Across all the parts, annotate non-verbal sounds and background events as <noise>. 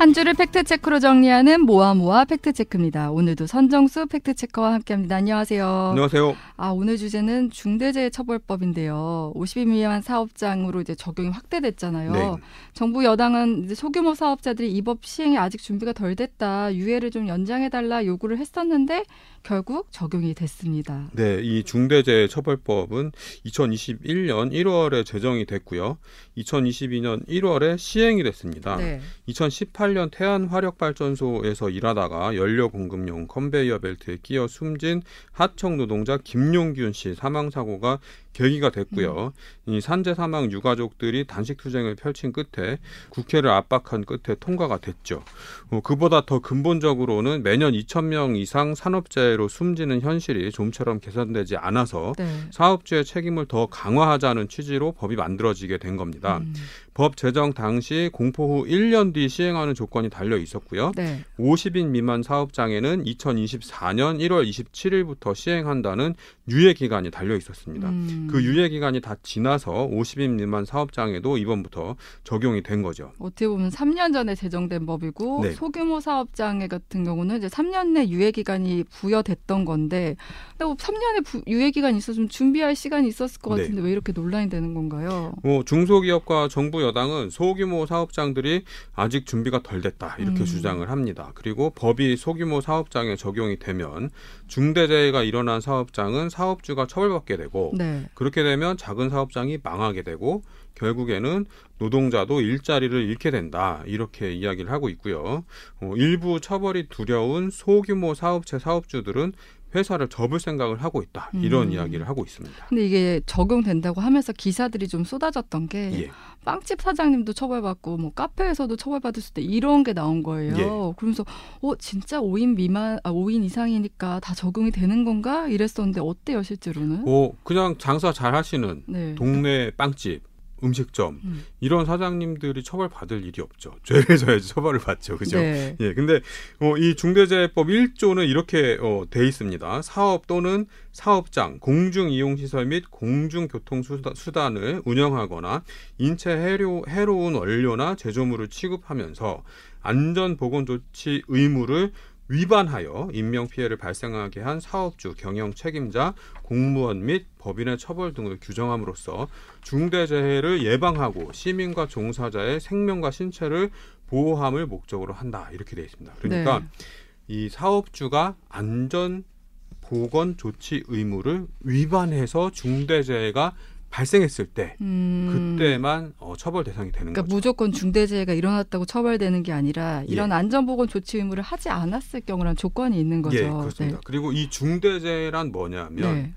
한 주를 팩트체크로 정리하는 모아모아 팩트체크입니다. 오늘도 선정수 팩트체커와 함께합니다. 안녕하세요. 안녕하세요. 아 오늘 주제는 중대재해처벌법인데요. 50인 미만 사업장으로 이제 적용이 확대됐잖아요. 네. 정부 여당은 소규모 사업자들이 이 법 시행에 아직 준비가 덜 됐다, 유예를 좀 연장해달라 요구를 했었는데 결국 적용이 됐습니다. 네, 이 중대재해처벌법은 2021년 1월에 제정이 됐고요. 2022년 1월에 시행이 됐습니다. 네. 2018년 태안 화력발전소에서 일하다가 연료 공급용 컨베이어 벨트에 끼어 숨진 하청 노동자 김용균 씨 사망 사고가 계기가 됐고요. 이 산재 사망 유가족들이 단식 투쟁을 펼친 끝에 국회를 압박한 끝에 통과가 됐죠. 어, 그보다 더 근본적으로는 매년 2천 명 이상 산업재해로 숨지는 현실이 좀처럼 개선되지 않아서 네. 사업주의 책임을 더 강화하자는 취지로 법이 만들어지게 된 겁니다. 음, 법 제정 당시 공포 후 1년 뒤 시행하는 조건이 달려 있었고요. 네. 50인 미만 사업장에는 2024년 1월 27일부터 시행한다는 유예 기간이 달려 있었습니다. 음, 그 유예 기간이 다 지나서 50인 미만 사업장에도 이번부터 적용이 된 거죠. 어떻게 보면 3년 전에 제정된 법이고 네. 소규모 사업장애 같은 경우는 이제 3년 내 유예 기간이 부여됐던 건데 뭐 3년의 부, 유예 기간이 있었으면 준비할 시간이 있었을 것 네. 같은데 왜 이렇게 논란이 되는 건가요? 뭐 중소기업과 정부 여당은 소규모 사업장들이 아직 준비가 덜 됐다 이렇게 음. 주장을 합니다. 그리고 법이 소규모 사업장에 적용이 되면 중대재해가 일어난 사업장은 사업주가 처벌받게 되고 네. 그렇게 되면 작은 사업장이 망하게 되고 결국에는 노동자도 일자리를 잃게 된다 이렇게 이야기를 하고 있고요. 어, 일부 처벌이 두려운 소규모 사업체 사업주들은 회사를 접을 생각을 하고 있다 이런 음. 이야기를 하고 있습니다. 근데 이게 적용된다고 하면서 기사들이 좀 쏟아졌던 게 예. 빵집 사장님도 처벌받고 뭐 카페에서도 처벌받을 수 있다 이런 게 나온 거예요. 예. 그러면서 어 진짜 5인 미만 아 5인 이상이니까 다 적용이 되는 건가 이랬었는데 어때요 실제로는? 뭐 그냥 장사 잘 하시는 네. 동네 빵집, 음식점 음. 이런 사장님들이 처벌받을 일이 없죠. <laughs> 죄를 져야지 처벌을 받죠. 그죠? 네. 예, 근데 어, 이 중대재해법 1조는 이렇게 어, 돼 있습니다. 사업 또는 사업장, 공중 이용 시설 및 공중 교통 수단을 운영하거나 인체 해로, 해로운 원료나 제조물을 취급하면서 안전 보건 조치 의무를 위반하여 인명 피해를 발생하게 한 사업주, 경영 책임자, 공무원 및 법인의 처벌 등을 규정함으로써 중대재해를 예방하고 시민과 종사자의 생명과 신체를 보호함을 목적으로 한다 이렇게 되어 있습니다. 그러니까 네. 이 사업주가 안전 보건 조치 의무를 위반해서 중대재해가 발생했을 때 음. 그때만 어, 처벌 대상이 되는 그러니까 거죠. 무조건 중대재해가 일어났다고 처벌되는 게 아니라 예. 이런 안전보건 조치 의무를 하지 않았을 경우란 조건이 있는 거죠. 예, 그렇습니다. 그리고 이 중대재해란 뭐냐면 네.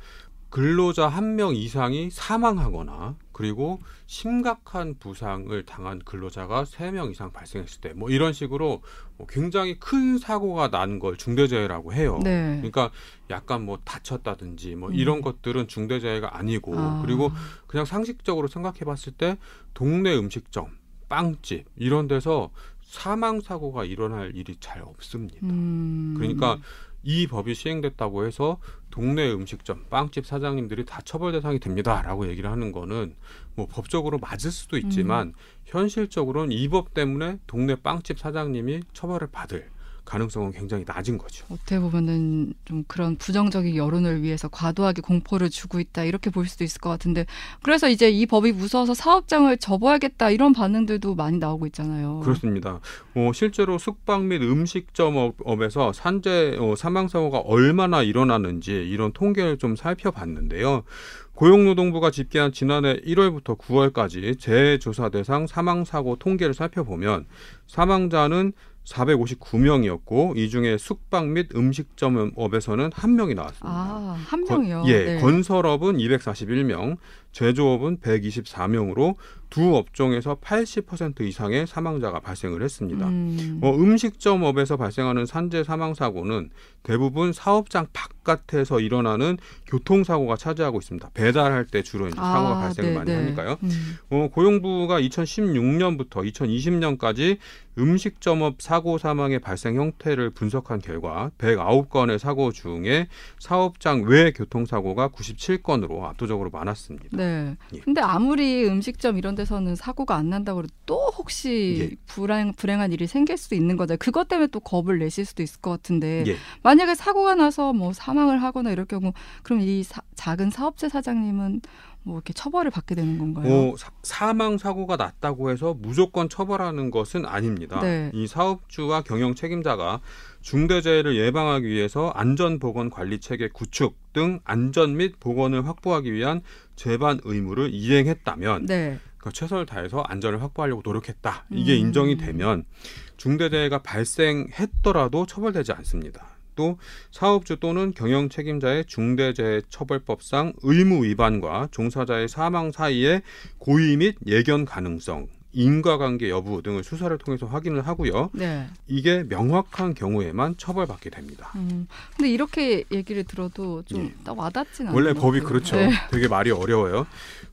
근로자 한 명 이상이 사망하거나 그리고 심각한 부상을 당한 근로자가 세 명 이상 발생했을 때 뭐 이런 식으로 뭐 굉장히 큰 사고가 난 걸 중대재해라고 해요. 네. 그러니까 약간 뭐 다쳤다든지 뭐 음. 이런 것들은 중대재해가 아니고 아. 그리고 그냥 상식적으로 생각해 봤을 때 동네 음식점, 빵집 이런 데서 사망 사고가 일어날 일이 잘 없습니다. 음. 그러니까 이 법이 시행됐다고 해서 동네 음식점, 빵집 사장님들이 다 처벌 대상이 됩니다라고 얘기를 하는 거는 뭐 법적으로 맞을 수도 있지만 음. 현실적으로는 이 법 때문에 동네 빵집 사장님이 처벌을 받을 가능성은 굉장히 낮은 거죠. 어떻게 보면은 좀 그런 부정적인 여론을 위해서 과도하게 공포를 주고 있다 이렇게 볼 수도 있을 것 같은데 그래서 이제 이 법이 무서워서 사업장을 접어야겠다 이런 반응들도 많이 나오고 있잖아요. 그렇습니다. 어, 실제로 숙박 및 음식점업에서 산재 어, 사망 사고가 얼마나 일어나는지 이런 통계를 좀 살펴봤는데요. 고용노동부가 집계한 지난해 1월부터 9월까지 재조사 대상 사망 사고 통계를 살펴보면 사망자는 459명이었고 이 중에 숙박 및 음식점업에서는 한 명이 나왔습니다. 아, 한 건- 명이요. 예, 네. 건설업은 241명, 제조업은 124명으로 두 업종에서 80% 이상의 사망자가 발생을 했습니다. 음. 어, 음식점업에서 발생하는 산재 사망 사고는 대부분 사업장 바깥에서 일어나는 교통사고가 차지하고 있습니다. 배달할 때 주로 이제 사고가 발생을 네, 많이 네. 하니까요. 음. 어, 고용부가 2016년부터 2020년까지 음식점업 사고 사망의 발생 형태를 분석한 결과 109건의 사고 중에 사업장 외 교통사고가 97건으로 압도적으로 많았습니다. 네. 예. 근데 아무리 음식점 이런 데서는 사고가 안 난다고 해도 또 혹시 예. 불행 불행한 일이 생길 수도 있는 거죠. 그것 때문에 또 겁을 내실 수도 있을 것 같은데 예. 만약에 사고가 나서 뭐 사망을 하거나 이럴 경우 그럼 이 사- 작은 사업체 사장님은 뭐 이렇게 처벌을 받게 되는 건가요? 뭐 사- 사망 사고가 났다고 해서 무조건 처벌하는 것은 아닙니다. 네. 이 사업주와 경영 책임자가 중대재해를 예방하기 위해서 안전보건 관리 체계 구축 등 안전 및 보건을 확보하기 위한 재반 의무를 이행했다면 네. 그 최선을 다해서 안전을 확보하려고 노력했다. 이게 음. 인정이 되면 중대재해가 발생했더라도 처벌되지 않습니다. 또 사업주 또는 경영 책임자의 중대재해처벌법상 의무 위반과 종사자의 사망 사이의 고의 및 예견 가능성, 인과관계 여부 등을 수사를 통해서 확인을 하고요. 네. 이게 명확한 경우에만 처벌받게 됩니다. 음. 근데 이렇게 얘기를 들어도 좀 예. 딱 와닿진 않아요. 원래 법이 그렇죠. 네. 되게 말이 어려워요.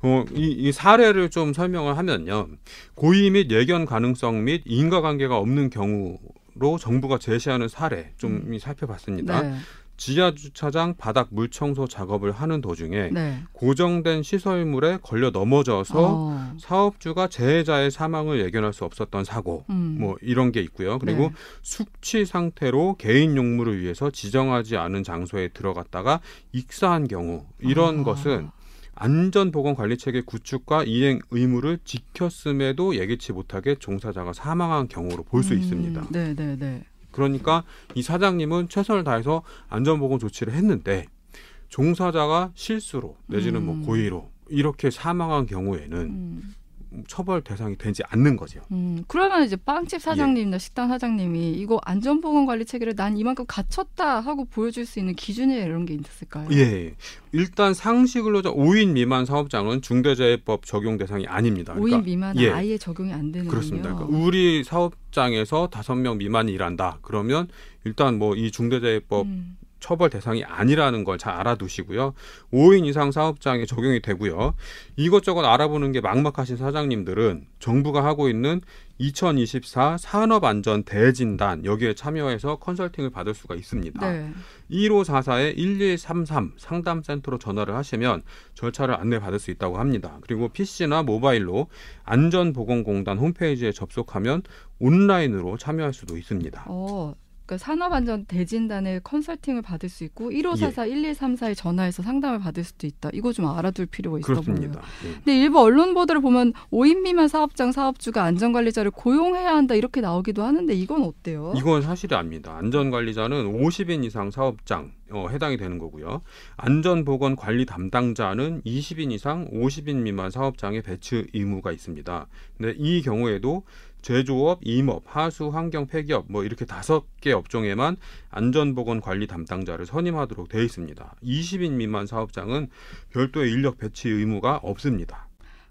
어, 이, 이 사례를 좀 설명을 하면요. 고의 및 예견 가능성 및 인과관계가 없는 경우 로 정부가 제시하는 사례 좀 살펴봤습니다. 네. 지하 주차장 바닥 물 청소 작업을 하는 도중에 네. 고정된 시설물에 걸려 넘어져서 어. 사업주가 재해자의 사망을 예견할 수 없었던 사고 음. 뭐 이런 게 있고요. 그리고 네. 숙취 상태로 개인 용무를 위해서 지정하지 않은 장소에 들어갔다가 익사한 경우 이런 아. 것은 안전보건관리체계 구축과 이행 의무를 지켰음에도 예기치 못하게 종사자가 사망한 경우로 볼수 음. 있습니다. 네, 네, 네. 그러니까 이 사장님은 최선을 다해서 안전보건 조치를 했는데 종사자가 실수로 내지는 음. 뭐 고의로 이렇게 사망한 경우에는 음. 처벌 대상이 되지 않는 거죠. 음, 그러면 이제 빵집 사장님이나 식당 사장님이 이거 안전보건 관리 체계를 난 이만큼 갖췄다 하고 보여줄 수 있는 기준이 이런 게 있을까요? 예. 일단 상시 근로자 5인 미만 사업장은 중대재해법 적용 대상이 아닙니다. 5인 미만은 예. 아예 적용이 안 되는군요. 그렇습니다. 그러니까 우리 사업장에서 다섯 명 미만이 일한다. 그러면 일단 뭐 이 중대재해법 음, 처벌 대상이 아니라는 걸 잘 알아두시고요. 5인 이상 사업장에 적용이 되고요. 이것저것 알아보는 게 막막하신 사장님들은 정부가 하고 있는 2024 산업안전 대진단 여기에 참여해서 컨설팅을 받을 수가 있습니다. 네. 1544에 1133 상담센터로 전화를 하시면 절차를 안내받을 수 있다고 합니다. 그리고 PC나 모바일로 안전보건공단 홈페이지에 접속하면 온라인으로 참여할 수도 있습니다. 어, 그러니까 산업안전 대진단의 컨설팅을 받을 수 있고 1544, 1134에 전화해서 상담을 받을 수도 있다. 이거 좀 알아둘 필요가 있어 보여요. 그렇습니다. 예. 근데 일부 언론 보도를 보면 5인 미만 사업장 사업주가 안전관리자를 고용해야 한다 이렇게 나오기도 하는데 이건 어때요? 이건 사실이 아닙니다. 안전관리자는 50인 이상 사업장 어, 해당이 되는 거고요. 안전보건 관리 담당자는 20인 이상 50인 미만 사업장에 배치 의무가 있습니다. 근데 이 경우에도 제조업, 임업, 하수, 환경, 폐기업 뭐 이렇게 다섯 개 업종에만 안전보건 관리 담당자를 선임하도록 되어 있습니다. 20인 미만 사업장은 별도의 인력 배치 의무가 없습니다.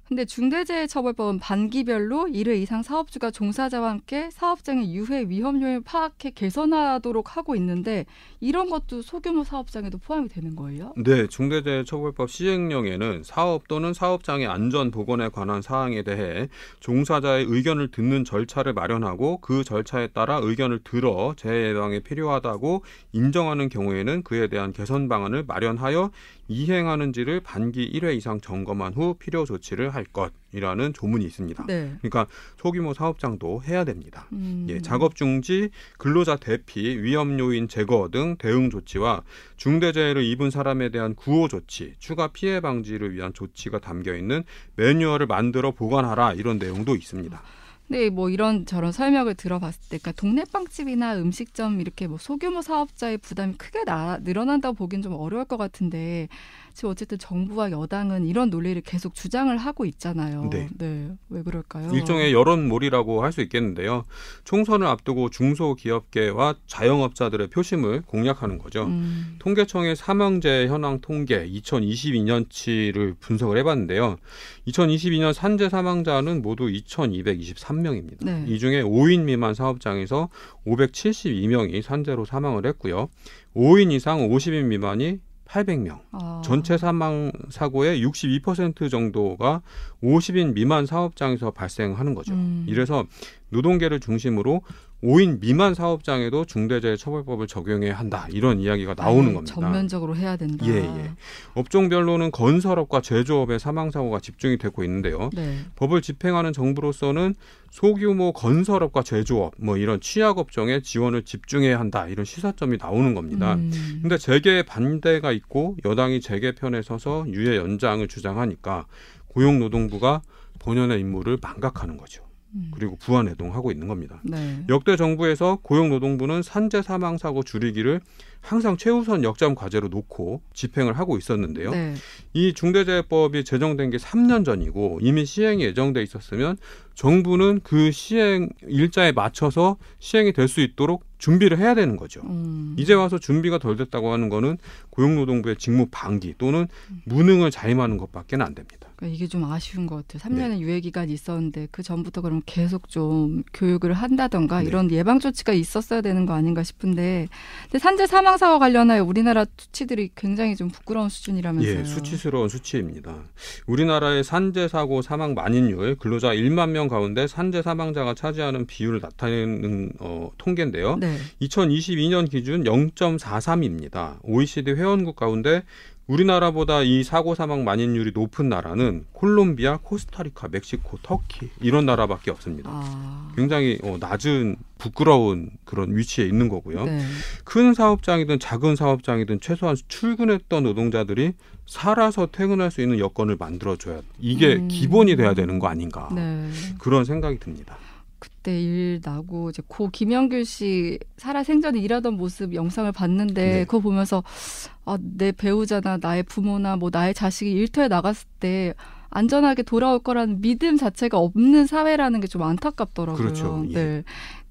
근데 중대재해처벌법은 반기별로 1회 이상 사업주가 종사자와 함께 사업장의 유해 위험 요인을 파악해 개선하도록 하고 있는데 이런 것도 소규모 사업장에도 포함이 되는 거예요? 네, 중대재해처벌법 시행령에는 사업 또는 사업장의 안전 보건에 관한 사항에 대해 종사자의 의견을 듣는 절차를 마련하고 그 절차에 따라 의견을 들어 재해 예방에 필요하다고 인정하는 경우에는 그에 대한 개선 방안을 마련하여 이행하는지를 반기 1회 이상 점검한 후 필요 조치를 할 것이라는 조문이 있습니다. 네. 그러니까 소규모 사업장도 해야 됩니다. 음. 예, 작업 중지, 근로자 대피, 위험 요인 제거 등 대응 조치와 중대재해를 입은 사람에 대한 구호 조치, 추가 피해 방지를 위한 조치가 담겨 있는 매뉴얼을 만들어 보관하라 이런 내용도 있습니다. 네, 뭐 이런 저런 설명을 들어봤을 때, 그러니까 동네 빵집이나 음식점 이렇게 뭐 소규모 사업자의 부담이 크게 나, 늘어난다고 보기엔 좀 어려울 것 같은데 지금 어쨌든 정부와 여당은 이런 논리를 계속 주장을 하고 있잖아요. 네. 왜 그럴까요? 일종의 여론몰이라고 할 수 있겠는데요. 총선을 앞두고 중소기업계와 자영업자들의 표심을 공략하는 거죠. 음, 통계청의 사망재 현황 통계 2022년치를 분석을 해봤는데요. 2022년 산재 사망자는 모두 2,223명입니다. 네. 이 중에 5인 미만 사업장에서 572명이 산재로 사망을 했고요. 5인 이상 50인 미만이 800명. 아, 전체 사망 사고의 62% 정도가 50인 미만 사업장에서 발생하는 거죠. 음. 이래서 노동계를 중심으로 5인 미만 사업장에도 중대재해 처벌법을 적용해야 한다. 이런 이야기가 나오는 겁니다. 전면적으로 해야 된다. 예, 예. 업종별로는 건설업과 제조업의 사망 사고가 집중이 되고 있는데요. 네. 법을 집행하는 정부로서는 소규모 건설업과 제조업 뭐 이런 취약 업종에 지원을 집중해야 한다. 이런 시사점이 나오는 겁니다. 음. 근데 재계 반대가 있고 여당이 재계 편에 서서 유예 연장을 주장하니까 고용노동부가 본연의 임무를 망각하는 거죠. 음. 그리고 부안해동하고 있는 겁니다. 네. 역대 정부에서 고용노동부는 산재 사망 사고 줄이기를 항상 최우선 역점 과제로 놓고 집행을 하고 있었는데요. 네. 이 중대재해법이 제정된 게 3년 전이고 이미 시행이 예정돼 있었으면 정부는 그 시행 일자에 맞춰서 시행이 될 수 있도록 준비를 해야 되는 거죠. 음. 이제 와서 준비가 덜 됐다고 하는 거는 고용노동부의 직무 방기 또는 무능을 자임하는 것밖에 는안 됩니다. 그러니까 이게 좀 아쉬운 것 같아요. 네. 3년의 유예 기간이 있었는데 그 전부터 그럼 계속 좀 교육을 한다던가 네. 이런 예방 조치가 있었어야 되는 거 아닌가 싶은데 근데 산재 사망 사고 관련하여 우리나라 수치들이 굉장히 좀 부끄러운 수준이라면서요. 예, 수치스러운 수치입니다. 우리나라의 산재 사고 사망 만인율 근로자 1만 명 가운데 산재 사망자가 차지하는 비율을 나타내는 어, 통계인데요. 네. 2022년 기준 0.43입니다. OECD 회원국 가운데 우리나라보다 이 사고 사망 만인율이 높은 나라는 콜롬비아, 코스타리카, 멕시코, 터키 이런 나라밖에 없습니다. 아. 굉장히 어, 낮은 부끄러운 그런 위치에 있는 거고요. 네. 큰 사업장이든 작은 사업장이든 최소한 출근했던 노동자들이 살아서 퇴근할 수 있는 여건을 만들어줘야 이게 음. 기본이 돼야 되는 거 아닌가 네. 그런 생각이 듭니다. 그때 일 나고 이제 고 김영규 씨 살아 생전에 일하던 모습 영상을 봤는데 네. 그거 보면서 아, 내 배우자나 나의 부모나 뭐 나의 자식이 일터에 나갔을 때 안전하게 돌아올 거라는 믿음 자체가 없는 사회라는 게 좀 안타깝더라고요. 그렇죠. 예. 네.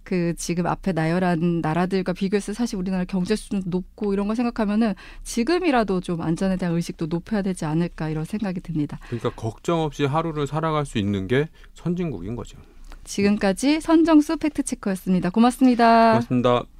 그 지금 앞에 나열한 나라들과 비교해서 사실 우리나라 경제 수준도 높고 이런 거 생각하면은 지금이라도 좀 안전에 대한 의식도 높여야 되지 않을까 이런 생각이 듭니다. 그러니까 걱정 없이 하루를 살아갈 수 있는 게 선진국인 거죠. 지금까지 선정수 팩트체커였습니다. 고맙습니다. 고맙습니다.